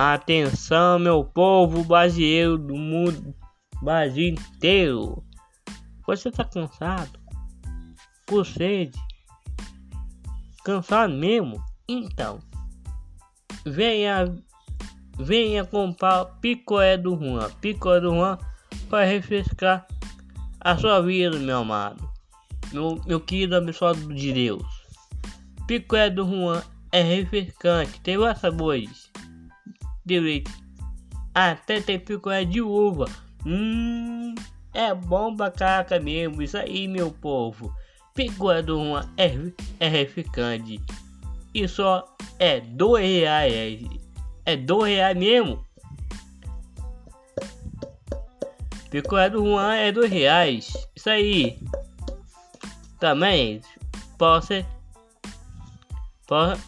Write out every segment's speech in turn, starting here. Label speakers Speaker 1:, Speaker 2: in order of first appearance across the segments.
Speaker 1: Atenção, meu povo brasileiro do mundo Brasil inteiro. Você tá cansado? Com sede? Cansado mesmo? Então, venha, venha comprar picolé do Juan. Picolé do Juan para refrescar a sua vida, meu amado. Meu, meu querido abençoado de Deus. Picolé do Juan é refrescante, tem vários sabores direito. Até tem picolé de uva. Hum, é bom pra caraca mesmo. Isso aí, meu povo. Picolé do uma é, é refrescante. E só é dois reais. É dois reais mesmo. Picolé do Juan é dois reais. Isso aí. Também pode pode,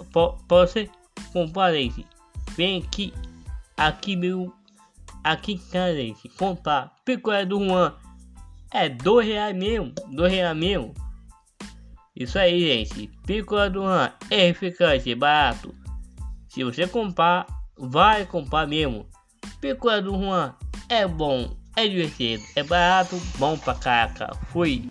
Speaker 1: pode comprar esse. Vem aqui aqui meu aqui cara gente? Comprar picolé do Juan. É dois reais mesmo dois reais mesmo. Isso aí gente. Picolé do Juan. É eficaz barato. Se você comprar vai comprar mesmo. Picolé do Juan. É bom é divertido é barato bom pra caraca. Fui